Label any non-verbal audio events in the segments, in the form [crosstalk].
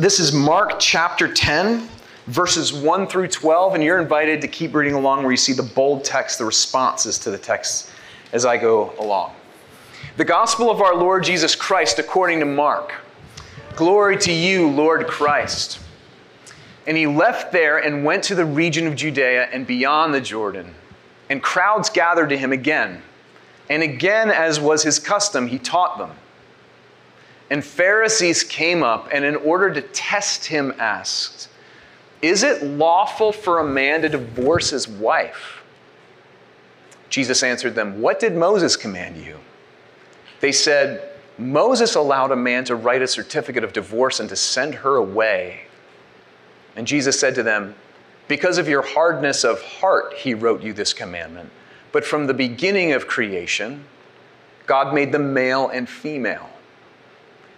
This is Mark chapter 10, verses 1 through 12, and you're invited to keep reading along where you see the bold text, the responses to the text as I go along. The gospel of our Lord Jesus Christ according to Mark. Glory to you, Lord Christ. And he left there and went to the region of Judea and beyond the Jordan. And crowds gathered to him again. And again, as was his custom, he taught them. And Pharisees came up and, in order to test him, asked, Is it lawful for a man to divorce his wife? Jesus answered them, What did Moses command you? They said, Moses allowed a man to write a certificate of divorce and to send her away. And Jesus said to them, Because of your hardness of heart, he wrote you this commandment. But from the beginning of creation, God made them male and female.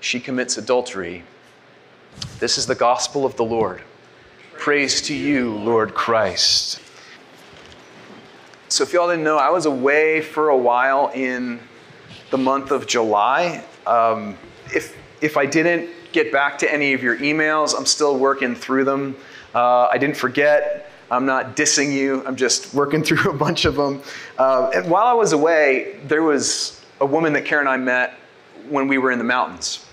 she commits adultery. This is the gospel of the Lord. Praise to you, Lord Christ. So, if y'all didn't know, I was away for a while in the month of July. Um, if, if I didn't get back to any of your emails, I'm still working through them. Uh, I didn't forget. I'm not dissing you. I'm just working [laughs] through a bunch of them. Uh, and while I was away, there was a woman that Karen and I met when we were in the mountains.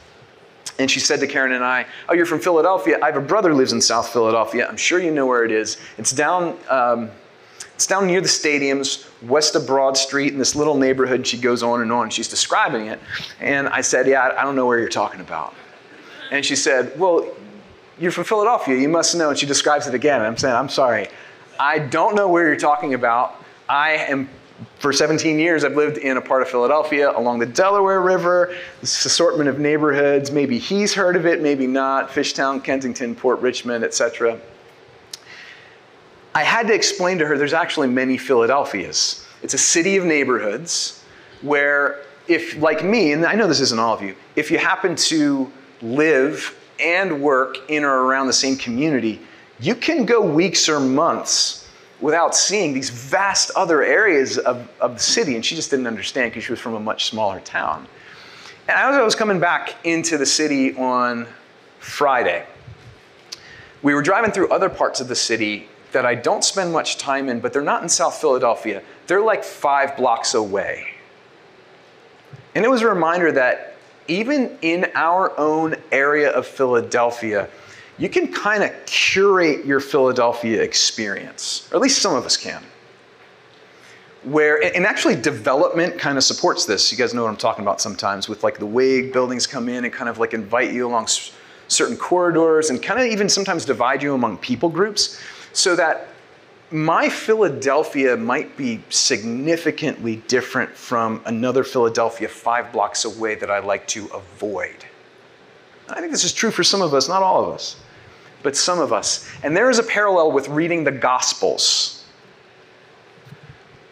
And she said to Karen and I, Oh, you're from Philadelphia. I have a brother who lives in South Philadelphia. I'm sure you know where it is. It's down. Um, it's down near the stadiums, west of Broad Street, in this little neighborhood. She goes on and on. She's describing it. And I said, Yeah, I don't know where you're talking about. And she said, Well, you're from Philadelphia. You must know. And she describes it again. And I'm saying, I'm sorry. I don't know where you're talking about. I am, for 17 years, I've lived in a part of Philadelphia along the Delaware River, this assortment of neighborhoods. Maybe he's heard of it, maybe not. Fishtown, Kensington, Port Richmond, etc. I had to explain to her there's actually many Philadelphias. It's a city of neighborhoods where, if, like me, and I know this isn't all of you, if you happen to live and work in or around the same community, you can go weeks or months without seeing these vast other areas of, of the city. And she just didn't understand because she was from a much smaller town. And as I was coming back into the city on Friday, we were driving through other parts of the city that I don't spend much time in, but they're not in South Philadelphia. They're like five blocks away. And it was a reminder that even in our own area of Philadelphia, you can kind of curate your Philadelphia experience, or at least some of us can. Where, and actually, development kind of supports this. You guys know what I'm talking about sometimes with like the way buildings come in and kind of like invite you along certain corridors and kind of even sometimes divide you among people groups so that my Philadelphia might be significantly different from another Philadelphia five blocks away that I like to avoid. I think this is true for some of us, not all of us, but some of us. And there is a parallel with reading the Gospels.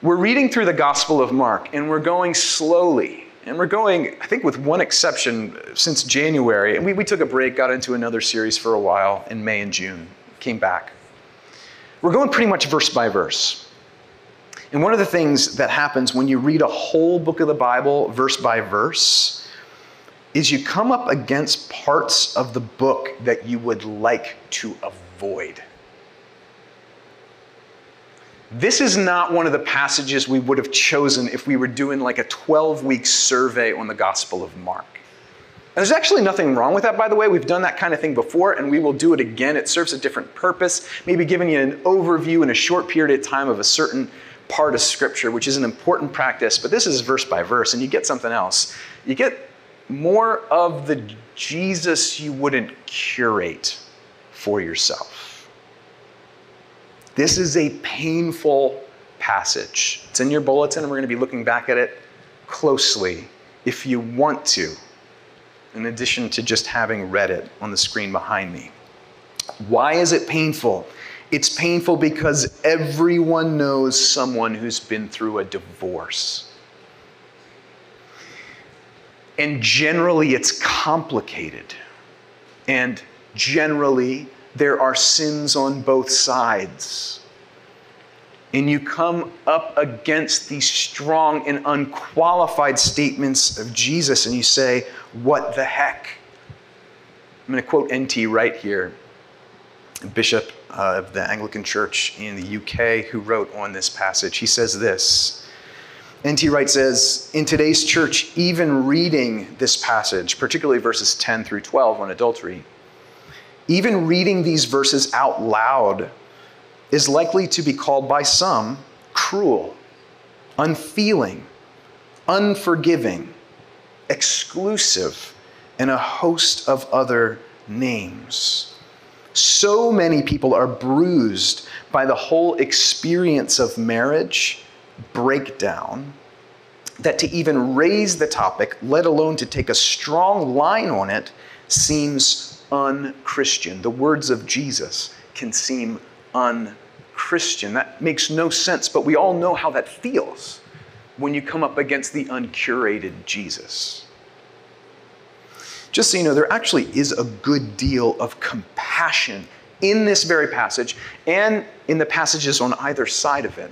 We're reading through the Gospel of Mark, and we're going slowly. And we're going, I think, with one exception, uh, since January. And we, we took a break, got into another series for a while in May and June, came back. We're going pretty much verse by verse. And one of the things that happens when you read a whole book of the Bible, verse by verse, is you come up against parts of the book that you would like to avoid. This is not one of the passages we would have chosen if we were doing like a 12 week survey on the Gospel of Mark. And there's actually nothing wrong with that, by the way. We've done that kind of thing before, and we will do it again. It serves a different purpose, maybe giving you an overview in a short period of time of a certain part of Scripture, which is an important practice. But this is verse by verse, and you get something else. You get more of the Jesus you wouldn't curate for yourself. This is a painful passage. It's in your bulletin, and we're going to be looking back at it closely if you want to in addition to just having read it on the screen behind me. Why is it painful? It's painful because everyone knows someone who's been through a divorce. And generally, it's complicated. And generally, there are sins on both sides. And you come up against these strong and unqualified statements of Jesus, and you say, What the heck? I'm going to quote N.T. Wright here, Bishop of the Anglican Church in the UK, who wrote on this passage. He says this N.T. Wright says, In today's church, even reading this passage, particularly verses 10 through 12 on adultery, even reading these verses out loud is likely to be called by some cruel, unfeeling, unforgiving, exclusive, and a host of other names. So many people are bruised by the whole experience of marriage breakdown that to even raise the topic, let alone to take a strong line on it, seems unchristian. The words of Jesus can seem unchristian. That makes no sense, but we all know how that feels when you come up against the uncurated Jesus. Just so you know, there actually is a good deal of compassion in this very passage and in the passages on either side of it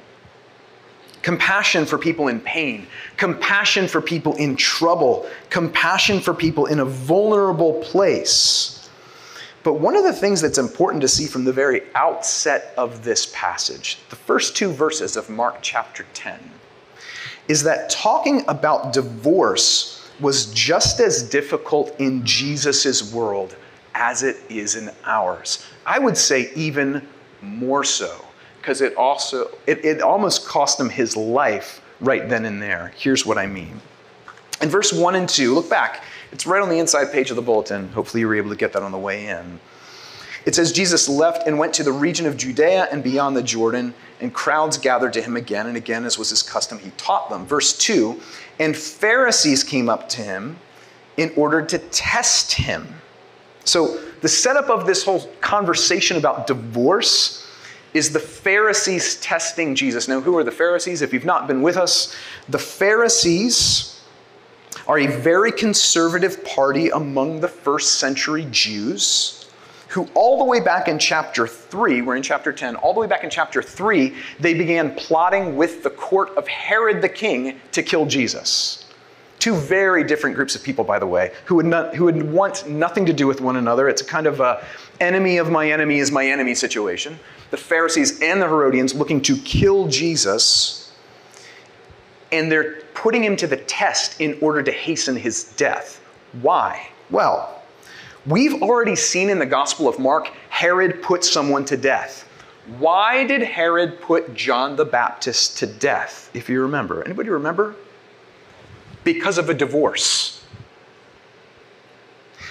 compassion for people in pain, compassion for people in trouble, compassion for people in a vulnerable place. But one of the things that's important to see from the very outset of this passage, the first two verses of Mark chapter 10, is that talking about divorce was just as difficult in Jesus' world as it is in ours. I would say even more so because it also it, it almost cost him his life right then and there. Here's what I mean. In verse 1 and 2, look back. It's right on the inside page of the bulletin. Hopefully, you were able to get that on the way in. It says, Jesus left and went to the region of Judea and beyond the Jordan, and crowds gathered to him again and again, as was his custom. He taught them. Verse 2 And Pharisees came up to him in order to test him. So, the setup of this whole conversation about divorce is the Pharisees testing Jesus. Now, who are the Pharisees? If you've not been with us, the Pharisees are a very conservative party among the first century Jews who, all the way back in chapter 3, we're in chapter 10, all the way back in chapter 3, they began plotting with the court of Herod the king to kill Jesus. Two very different groups of people, by the way, who would, not, who would want nothing to do with one another. It's a kind of a enemy of my enemy is my enemy situation. The Pharisees and the Herodians looking to kill Jesus, and they're putting him to the test in order to hasten his death. Why? Well, we've already seen in the Gospel of Mark, Herod put someone to death. Why did Herod put John the Baptist to death, if you remember? Anybody remember? because of a divorce.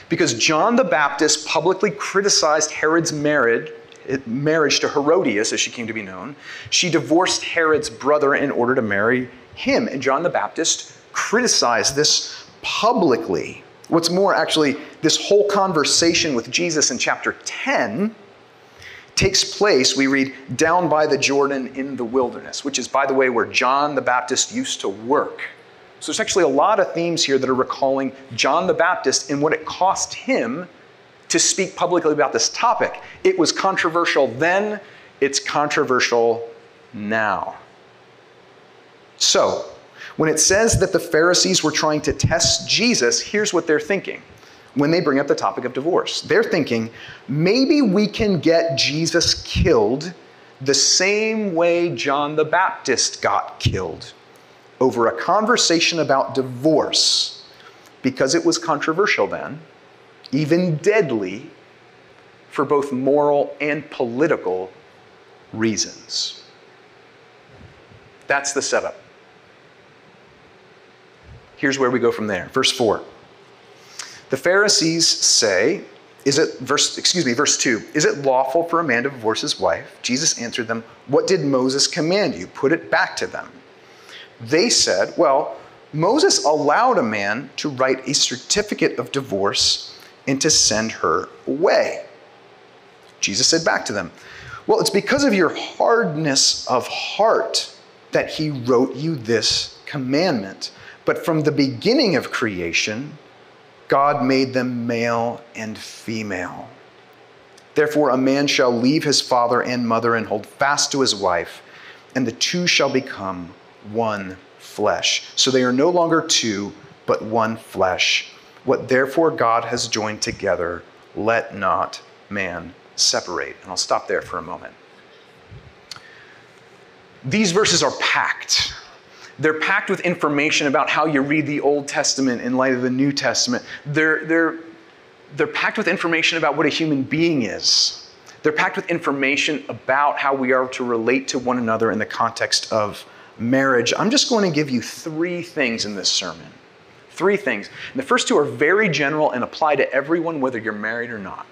Because John the Baptist publicly criticized Herod's marriage, marriage to Herodias, as she came to be known. She divorced Herod's brother in order to marry him. And John the Baptist criticized this publicly. What's more, actually, this whole conversation with Jesus in chapter 10 takes place, we read, down by the Jordan in the wilderness, which is, by the way, where John the Baptist used to work. So there's actually a lot of themes here that are recalling John the Baptist and what it cost him to speak publicly about this topic. It was controversial then, it's controversial now. So, when it says that the Pharisees were trying to test Jesus, here's what they're thinking when they bring up the topic of divorce. They're thinking, maybe we can get Jesus killed the same way John the Baptist got killed over a conversation about divorce because it was controversial then, even deadly for both moral and political reasons. That's the setup. Here's where we go from there. Verse 4. The Pharisees say, is it verse excuse me verse 2 is it lawful for a man to divorce his wife jesus answered them what did moses command you put it back to them they said, well, Moses allowed a man to write a certificate of divorce and to send her away. Jesus said back to them, Well, it's because of your hardness of heart that he wrote you this commandment. But from the beginning of creation, God made them male and female. Therefore, a man shall leave his father and mother and hold fast to his wife, and the two shall become one flesh. So they are no longer two, but one flesh. What therefore God has joined together, let not man separate. And I'll stop there for a moment. These verses are packed. They're packed with information about how you read the Old Testament in light of the New Testament. They're, they're, they're packed with information about what a human being is. They're packed with information about how we are to relate to one another in the context of marriage. I'm just going to give you three things in this sermon. Three things. And the first two are very general and apply to everyone, whether you're married or not.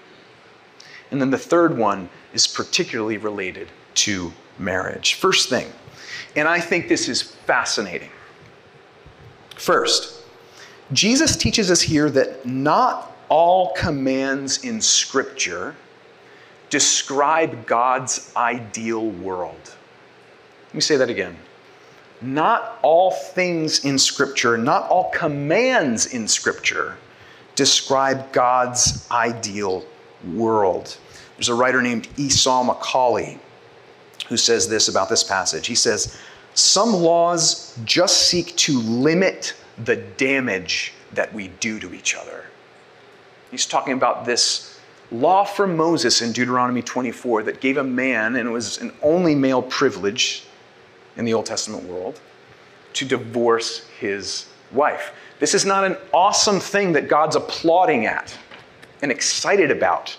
And then the third one is particularly related to marriage. First thing, and I think this is fascinating. First, Jesus teaches us here that not all commands in Scripture describe God's ideal world. Let me say that again. Not all things in Scripture, not all commands in Scripture describe God's ideal world. There's a writer named Esau McCaulley who says this about this passage. He says, Some laws just seek to limit the damage that we do to each other. He's talking about this law from Moses in Deuteronomy 24 that gave a man, and it was an only male privilege in the Old Testament world, to divorce his wife. This is not an awesome thing that God's applauding at and excited about.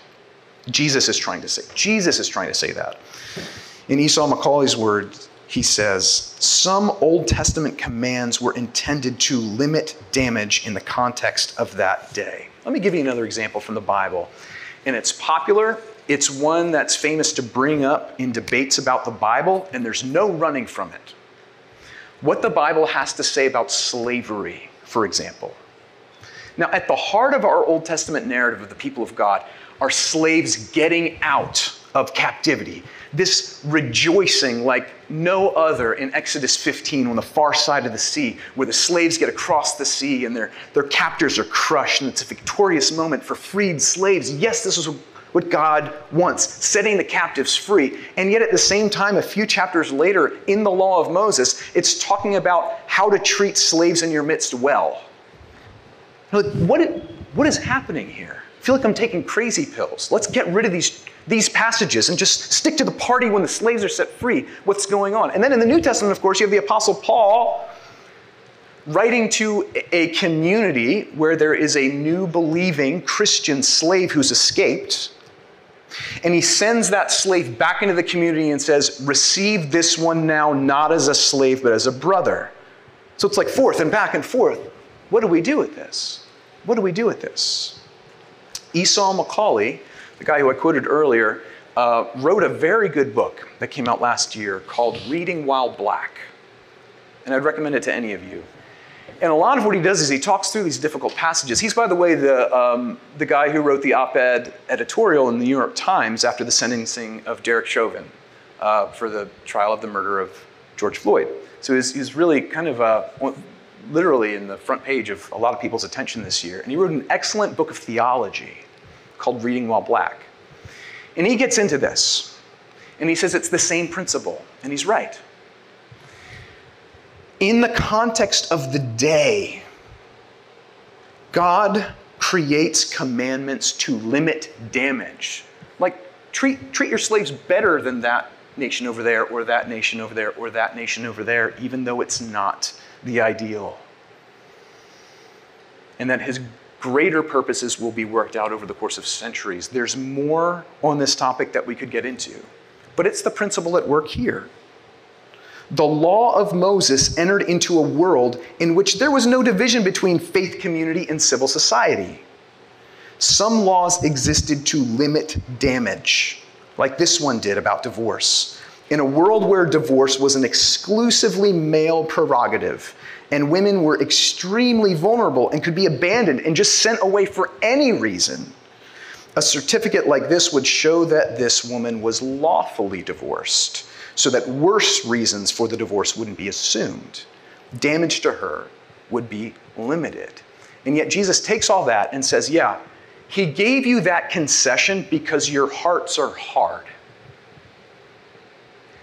Jesus is trying to say. Jesus is trying to say that. In Esau McCaulley's words, he says, Some Old Testament commands were intended to limit damage in the context of that day. Let me give you another example from the Bible. And it's popular, it's one that's famous to bring up in debates about the Bible, and there's no running from it. What the Bible has to say about slavery, for example. Now, at the heart of our Old Testament narrative of the people of God are slaves getting out of captivity. This rejoicing like no other in Exodus 15 on the far side of the sea, where the slaves get across the sea and their, their captors are crushed, and it's a victorious moment for freed slaves. Yes, this is what God wants, setting the captives free. And yet, at the same time, a few chapters later in the law of Moses, it's talking about how to treat slaves in your midst well. What, what is happening here? I feel like I'm taking crazy pills. Let's get rid of these, these passages and just stick to the party when the slaves are set free. What's going on? And then in the New Testament, of course, you have the Apostle Paul writing to a community where there is a new believing Christian slave who's escaped. And he sends that slave back into the community and says, Receive this one now, not as a slave, but as a brother. So it's like forth and back and forth. What do we do with this? What do we do with this? Esau McCaulley, the guy who I quoted earlier, uh, wrote a very good book that came out last year called Reading While Black. And I'd recommend it to any of you. And a lot of what he does is he talks through these difficult passages. He's, by the way, the, um, the guy who wrote the op ed editorial in the New York Times after the sentencing of Derek Chauvin uh, for the trial of the murder of George Floyd. So he's, he's really kind of uh, literally in the front page of a lot of people's attention this year. And he wrote an excellent book of theology called Reading While Black. And he gets into this. And he says it's the same principle. And he's right. In the context of the day, God creates commandments to limit damage. Like, treat, treat your slaves better than that nation over there, or that nation over there, or that nation over there, even though it's not the ideal. And that his greater purposes will be worked out over the course of centuries. There's more on this topic that we could get into, but it's the principle at work here. The law of Moses entered into a world in which there was no division between faith community and civil society. Some laws existed to limit damage, like this one did about divorce in a world where divorce was an exclusively male prerogative and women were extremely vulnerable and could be abandoned and just sent away for any reason, A certificate like this would show that this woman was lawfully divorced, so that worse reasons for the divorce wouldn't be assumed. Damage to her would be limited. And yet Jesus takes all that and says, Yeah, he gave you that concession because your hearts are hard.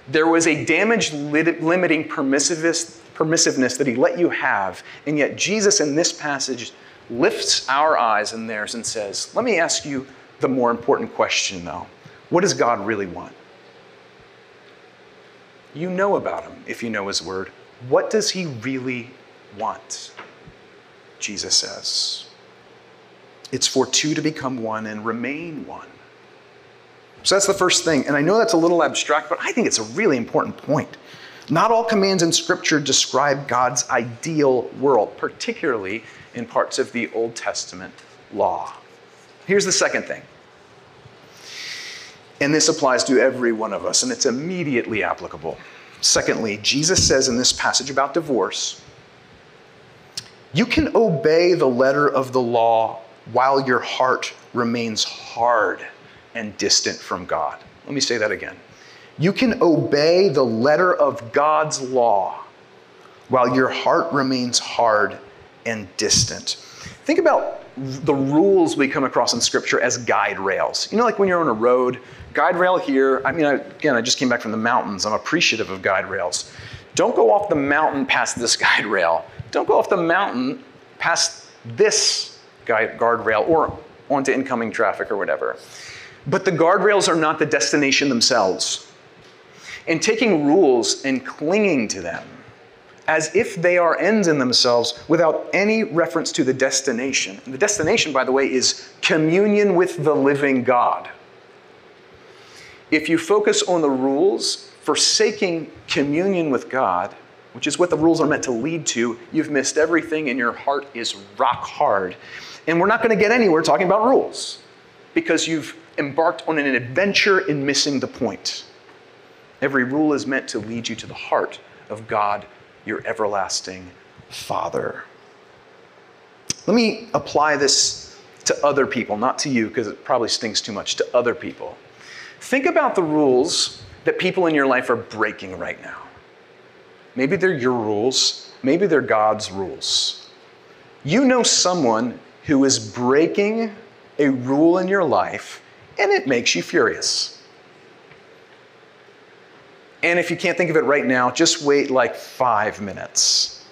There was a damage limiting permissiveness, that he let you have, and yet Jesus in this passage lifts our eyes and theirs and says, Let me ask you the more important question, though. What does God really want? You know about him if you know his word. What does he really want? Jesus says. It's for two to become one and remain one. So that's the first thing. And I know that's a little abstract, but I think it's a really important point. Not all commands in Scripture describe God's ideal world, particularly in parts of the Old Testament law. Here's the second thing. And this applies to every one of us, and it's immediately applicable. Secondly, Jesus says in this passage about divorce, you can obey the letter of the law while your heart remains hard and distant from God. Let me say that again. You can obey the letter of God's law while your heart remains hard and distant. Think about the rules we come across in Scripture as guide rails. You know, like when you're on a road, guide rail here. I mean, I, again, I just came back from the mountains. I'm appreciative of guide rails. Don't go off the mountain past this [laughs] guide rail. Don't go off the mountain past this guide, guardrail or onto incoming traffic or whatever. But the guardrails are not the destination themselves. And taking rules and clinging to them as if they are ends in themselves without any reference to the destination. And the destination, by the way, is communion with the living God. If you focus on the rules, forsaking communion with God, which is what the rules are meant to lead to, you've missed everything and your heart is rock hard. And we're not going to get anywhere talking about rules because you've embarked on an adventure in missing the point. Every rule is meant to lead you to the heart of God your everlasting Father. Let me apply this to other people, not to you, because it probably stings too much, to other people. Think about the rules that people in your life are breaking right now. Maybe they're your rules, maybe they're God's rules. You know someone who is breaking a rule in your life, and it makes you furious. And if you can't think of it right now, just wait like five minutes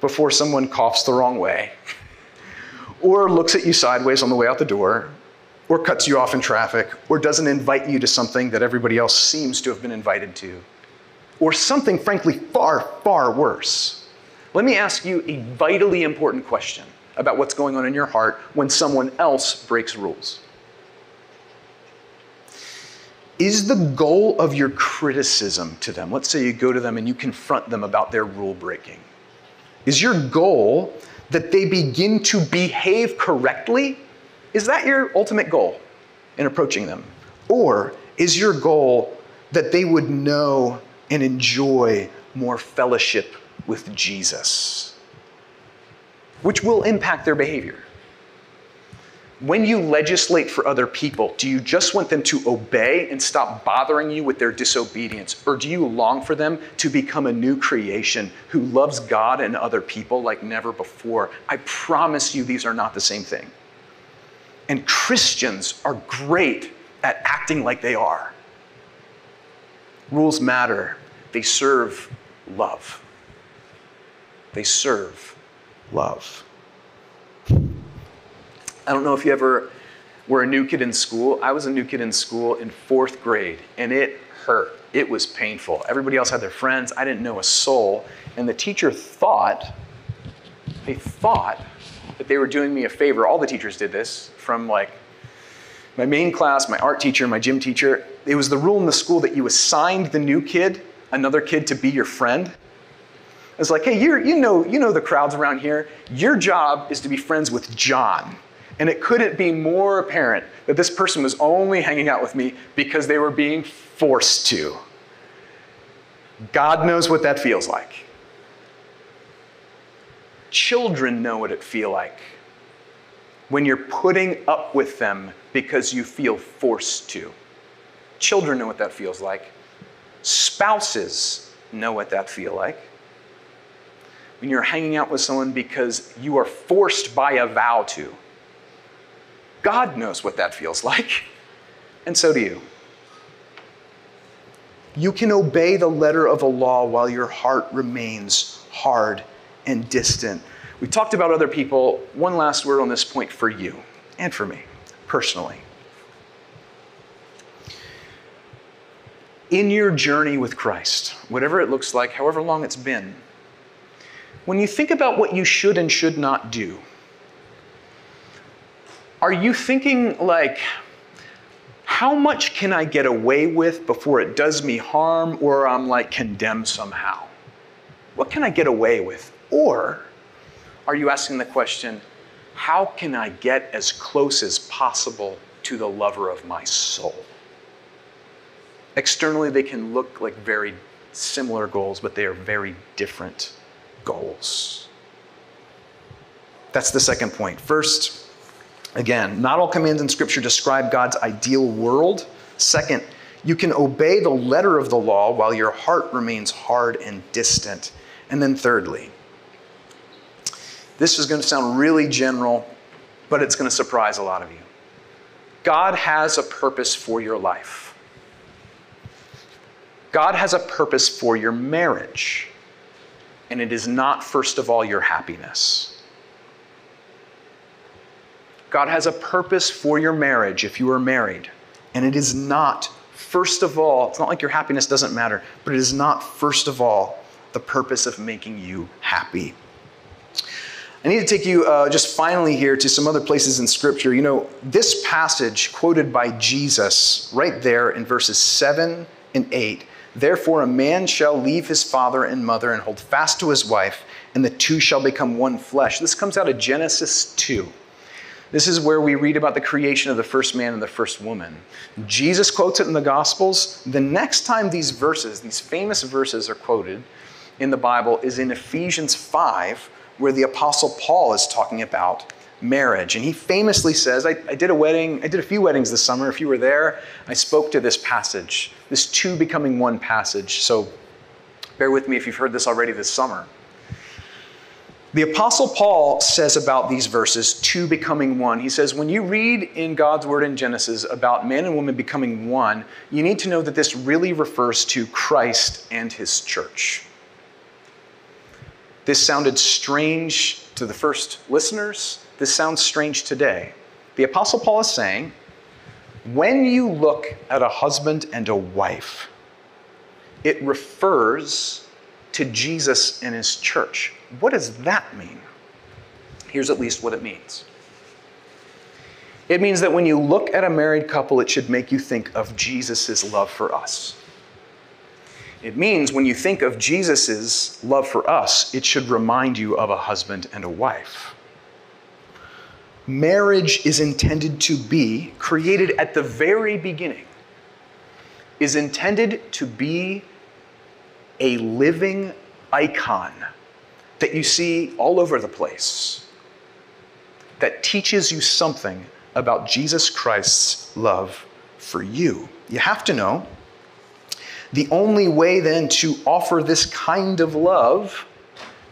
before someone coughs the wrong way, or looks at you sideways on the way out the door, or cuts you off in traffic, or doesn't invite you to something that everybody else seems to have been invited to, or something, frankly, far, far worse. Let me ask you a vitally important question about what's going on in your heart when someone else breaks rules. Is the goal of your criticism to them, let's say you go to them and you confront them about their rule breaking, is your goal that they begin to behave correctly? Is that your ultimate goal in approaching them? Or is your goal that they would know and enjoy more fellowship with Jesus, which will impact their behavior? when you legislate for other people, do you just want them to obey and stop bothering you with their disobedience? Or do you long for them to become a new creation who loves God and other people like never before? I promise you, these are not the same thing. And Christians are great at acting like they are. Rules matter, they serve love. They serve love. I don't know if you ever were a new kid in school. I was a new kid in school in fourth grade, and it hurt. It was painful. Everybody else had their friends. I didn't know a soul. And the teacher thought, they thought that they were doing me a favor. All the teachers did this from like my main class, my art teacher, my gym teacher. It was the rule in the school that you assigned the new kid another kid to be your friend. It's like, hey, you you know, you know the crowds around here. Your job is to be friends with John. And it couldn't be more apparent that this person was only hanging out with me because they were being forced to. God knows what that feels like. Children know what it feel like when you're putting up with them because you feel forced to. Children know what that feels like. Spouses know what that feel like. When you're hanging out with someone because you are forced by a vow to. God knows what that feels like, [laughs] and so do you. You can obey the letter of a law while your heart remains hard and distant. We talked about other people. One last word on this point for you and for me personally. In your journey with Christ, whatever it looks like, however long it's been, when you think about what you should and should not do, are you thinking like, how much can I get away with before it does me harm or I'm like condemned somehow? What can I get away with? Or are you asking the question, how can I get as close as possible to the lover of my soul? Externally, they can look like very similar goals, but they are very different goals. That's the second point. First, again, not all commands in Scripture describe God's ideal world. Second, you can obey the letter of the law while your heart remains hard and distant. And then, thirdly, this is going to sound really general, but it's going to surprise a lot of you. God has a purpose for your life. God has a purpose for your marriage, and it is not, first of all, your happiness. God has a purpose for your marriage if you are married, and it is not, first of all, it's not like your happiness doesn't matter, but it is not, first of all, the purpose of making you happy. I need to take you uh, just finally here to some other places in Scripture. You know, this passage quoted by Jesus right there in verses 7 and 8 Therefore, a man shall leave his father and mother and hold fast to his wife, and the two shall become one flesh. This comes out of Genesis 2. This is where we read about the creation of the first man and the first woman. Jesus quotes it in the Gospels. The next time these verses, these famous verses, are quoted in the Bible is in Ephesians 5 where the Apostle Paul is talking about marriage. And he famously says, I, I, did a wedding, I did a few weddings this summer. If you were there, I spoke to this passage, this two becoming one passage. So bear with me if you've heard this already this summer. The Apostle Paul says about these verses, two becoming one. He says, when you read in God's word in Genesis about man and woman becoming one, you need to know that this really refers to Christ and his church. This sounded strange to the first listeners. This sounds strange today. The Apostle Paul is saying, when you look at a husband and a wife, it refers to Jesus and his church. What does that mean? Here's at least what it means. It means that when you look at a married couple, it should make you think of Jesus' love for us. It means when you think of Jesus' love for us, it should remind you of a husband and a wife. Marriage is intended to be, created at the very beginning, is intended to be a living icon that you see all over the place that teaches you something about Jesus Christ's love for you. You have to know the only way then to offer this kind of love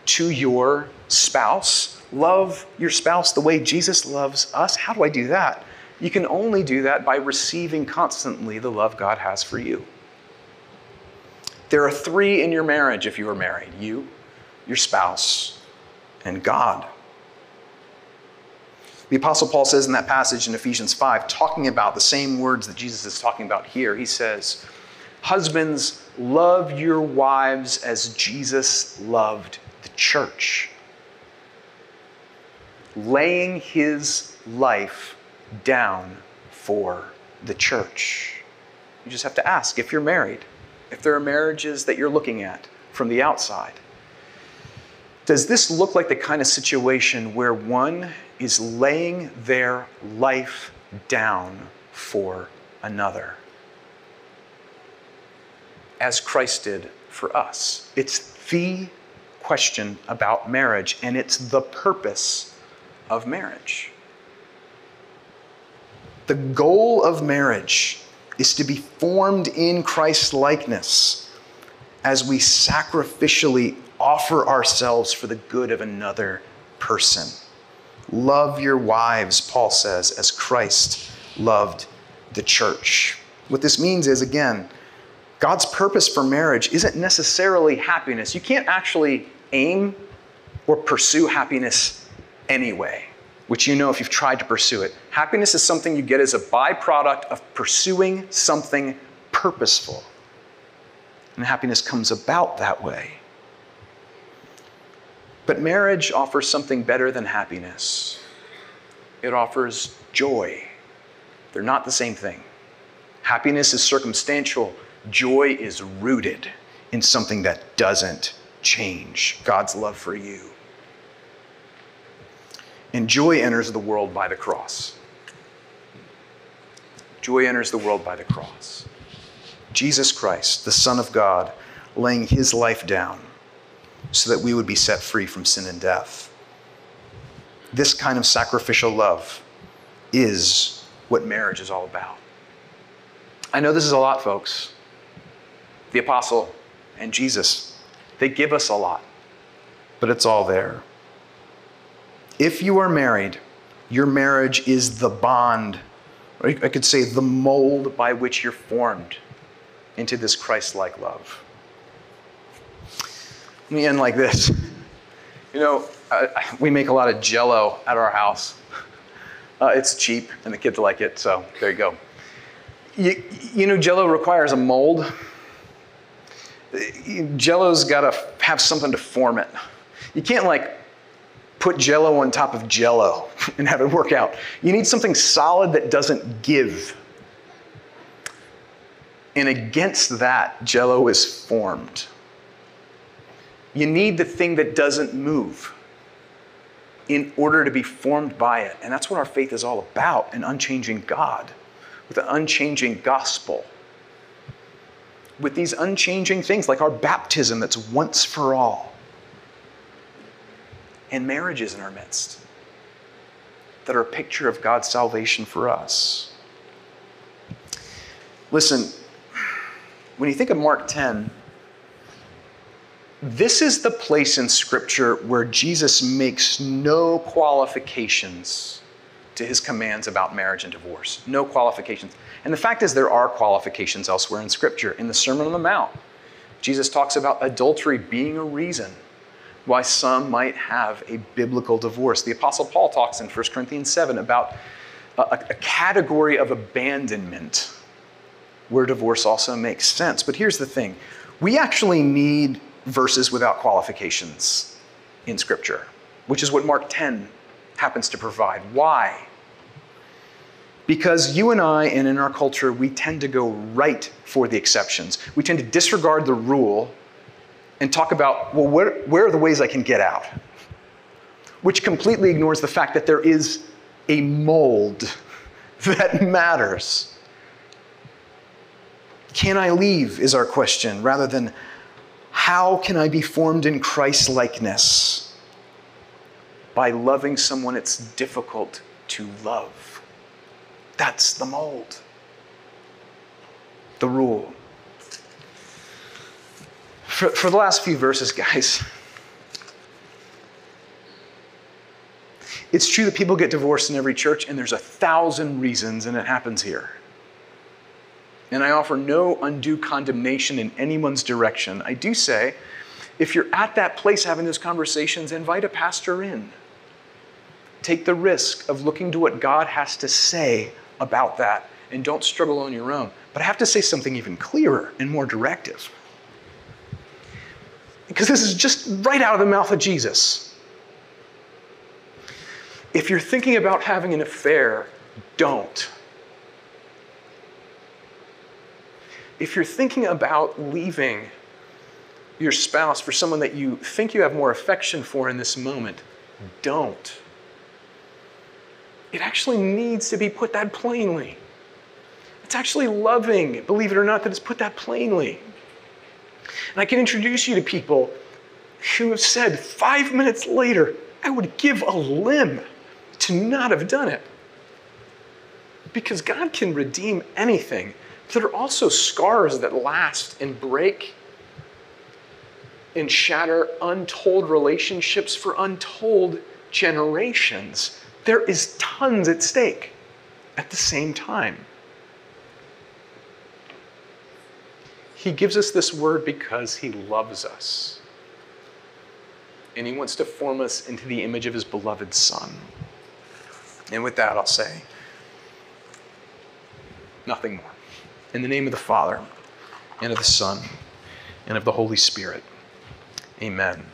to your spouse, love your spouse the way Jesus loves us, how do I do that? You can only do that by receiving constantly the love God has for you. There are three in your marriage if you are married you, your spouse, and God. The Apostle Paul says in that passage in Ephesians 5, talking about the same words that Jesus is talking about here, he says, Husbands, love your wives as Jesus loved the church, laying his life down for the church. You just have to ask if you're married, if there are marriages that you're looking at from the outside. Does this look like the kind of situation where one is laying their life down for another? As Christ did for us. It's the question about marriage, and it's the purpose of marriage. The goal of marriage is to be formed in Christ's likeness as we sacrificially offer ourselves for the good of another person. Love your wives, Paul says, as Christ loved the church. What this means is, again, God's purpose for marriage isn't necessarily happiness. You can't actually aim or pursue happiness anyway, which you know if you've tried to pursue it. Happiness is something you get as a byproduct of pursuing something purposeful. And happiness comes about that way. But marriage offers something better than happiness it offers joy. They're not the same thing. Happiness is circumstantial, joy is rooted in something that doesn't change God's love for you. And joy enters the world by the cross. Joy enters the world by the cross. Jesus Christ, the Son of God, laying his life down so that we would be set free from sin and death. This kind of sacrificial love is what marriage is all about. I know this is a lot, folks. The apostle and Jesus, they give us a lot, but it's all there. If you are married, your marriage is the bond, or I could say the mold by which you're formed into this Christ like love. Let me end like this. You know, we make a lot of jello at our house. Uh, it's cheap and the kids like it, so there you go. You, you know, jello requires a mold. Jello's got to have something to form it. You can't like put jello on top of jello [laughs] and have it work out. You need something solid that doesn't give. And against that, jello is formed. You need the thing that doesn't move in order to be formed by it. And that's what our faith is all about an unchanging God with an unchanging gospel. With these unchanging things like our baptism that's once for all, and marriages in our midst that are a picture of God's salvation for us. Listen, when you think of Mark 10, this is the place in Scripture where Jesus makes no qualifications to his commands about marriage and divorce. No qualifications. And the fact is, there are qualifications elsewhere in Scripture. In the Sermon on the Mount, Jesus talks about adultery being a reason why some might have a biblical divorce. The Apostle Paul talks in 1 Corinthians 7 about a, a category of abandonment where divorce also makes sense. But here's the thing we actually need verses without qualifications in Scripture, which is what Mark 10 happens to provide. Why? Because you and I, and in our culture, we tend to go right for the exceptions. We tend to disregard the rule and talk about, well, where, where are the ways I can get out? Which completely ignores the fact that there is a mold [laughs] that matters. Can I leave? Is our question, rather than how can I be formed in Christ likeness? By loving someone it's difficult to love. That's the mold, the rule. For, for the last few verses, guys, it's true that people get divorced in every church, and there's a thousand reasons, and it happens here and I offer no undue condemnation in anyone's direction. I do say, if you're at that place having those conversations, invite a pastor in. Take the risk of looking to what God has to say about that and don't struggle on your own. But I have to say something even clearer and more directive. Because this is just right out of the mouth of Jesus. If you're thinking about having an affair, don't. if you're thinking about leaving your spouse for someone that you think you have more affection for in this moment, don't. It actually needs to be put that plainly. It's actually loving, believe it or not, that it's put that plainly. And I can introduce you to people who have said five minutes later, I would give a limb to not have done it. Because God can redeem anything. There are also scars that last and break and shatter untold relationships for untold generations. There is tons at stake at the same time. He gives us this word because he loves us. And he wants to form us into the image of his beloved Son. And with that, I'll say nothing more. In the name of the Father, and of the Son, and of the Holy Spirit. Amen.